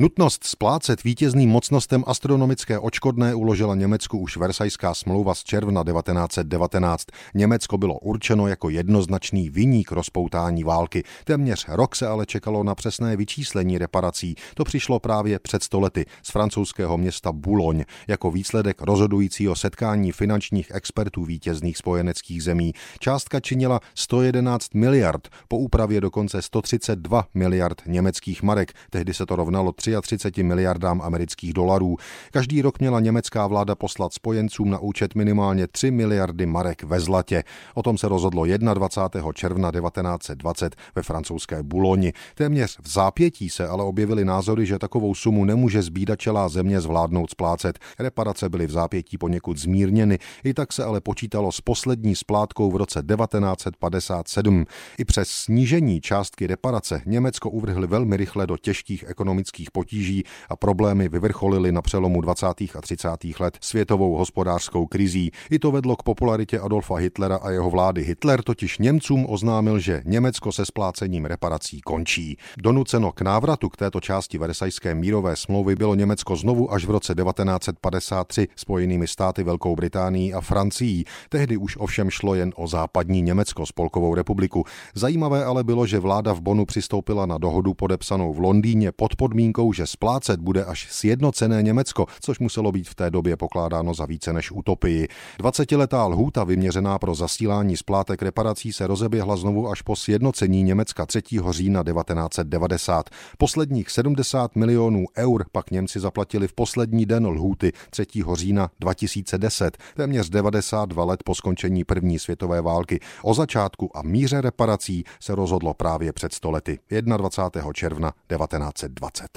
Nutnost splácet vítězným mocnostem astronomické očkodné uložila Německu už Versajská smlouva z června 1919. Německo bylo určeno jako jednoznačný viník rozpoutání války. Téměř rok se ale čekalo na přesné vyčíslení reparací. To přišlo právě před stolety z francouzského města Boulogne jako výsledek rozhodujícího setkání finančních expertů vítězných spojeneckých zemí. Částka činila 111 miliard, po úpravě dokonce 132 miliard německých marek. Tehdy se to rovnalo 33 miliardám amerických dolarů. Každý rok měla německá vláda poslat spojencům na účet minimálně 3 miliardy marek ve zlatě. O tom se rozhodlo 21. června 1920 ve francouzské Buloni. Téměř v zápětí se ale objevily názory, že takovou sumu nemůže zbídačelá země zvládnout splácet. Reparace byly v zápětí poněkud zmírněny, i tak se ale počítalo s poslední splátkou v roce 1957. I přes snížení částky reparace Německo uvrhli velmi rychle do těžkých ekonomických potíží a problémy vyvrcholily na přelomu 20. a 30. let světovou hospodářskou krizí. I to vedlo k popularitě Adolfa Hitlera a jeho vlády. Hitler totiž Němcům oznámil, že Německo se splácením reparací končí. Donuceno k návratu k této části Versajské mírové smlouvy bylo Německo znovu až v roce 1953 spojenými státy Velkou Británií a Francií. Tehdy už ovšem šlo jen o západní Německo, Spolkovou republiku. Zajímavé ale bylo, že vláda v Bonu přistoupila na dohodu podepsanou v Londýně pod podmínkou, že splácet bude až sjednocené Německo, což muselo být v té době pokládáno za více než utopii. 20-letá lhůta vyměřená pro zasílání splátek reparací se rozeběhla znovu až po sjednocení Německa 3. října 1990. Posledních 70 milionů eur pak Němci zaplatili v poslední den lhůty 3. října 2010, téměř 92 let po skončení první světové války. O začátku a míře reparací se rozhodlo právě před stolety 21. června 1920.